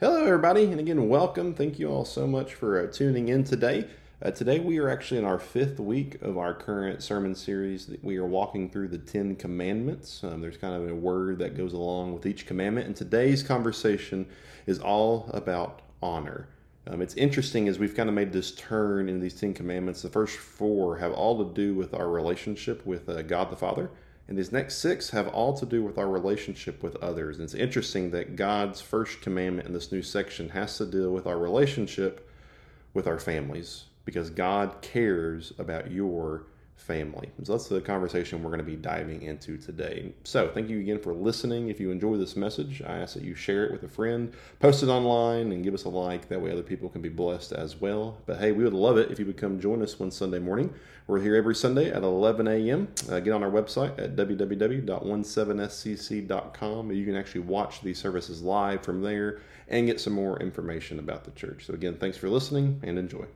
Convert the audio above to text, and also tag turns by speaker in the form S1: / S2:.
S1: Hello, everybody, and again, welcome. Thank you all so much for uh, tuning in today. Uh, today, we are actually in our fifth week of our current sermon series. That we are walking through the Ten Commandments. Um, there's kind of a word that goes along with each commandment, and today's conversation is all about honor. Um, it's interesting as we've kind of made this turn in these Ten Commandments. The first four have all to do with our relationship with uh, God the Father. And these next six have all to do with our relationship with others. And it's interesting that God's first commandment in this new section has to deal with our relationship with our families because God cares about your family. So that's the conversation we're going to be diving into today. So thank you again for listening. If you enjoy this message, I ask that you share it with a friend, post it online, and give us a like. That way other people can be blessed as well. But hey, we would love it if you would come join us one Sunday morning. We're here every Sunday at 11 a.m. Uh, get on our website at www.17scc.com. You can actually watch these services live from there and get some more information about the church. So again, thanks for listening and enjoy.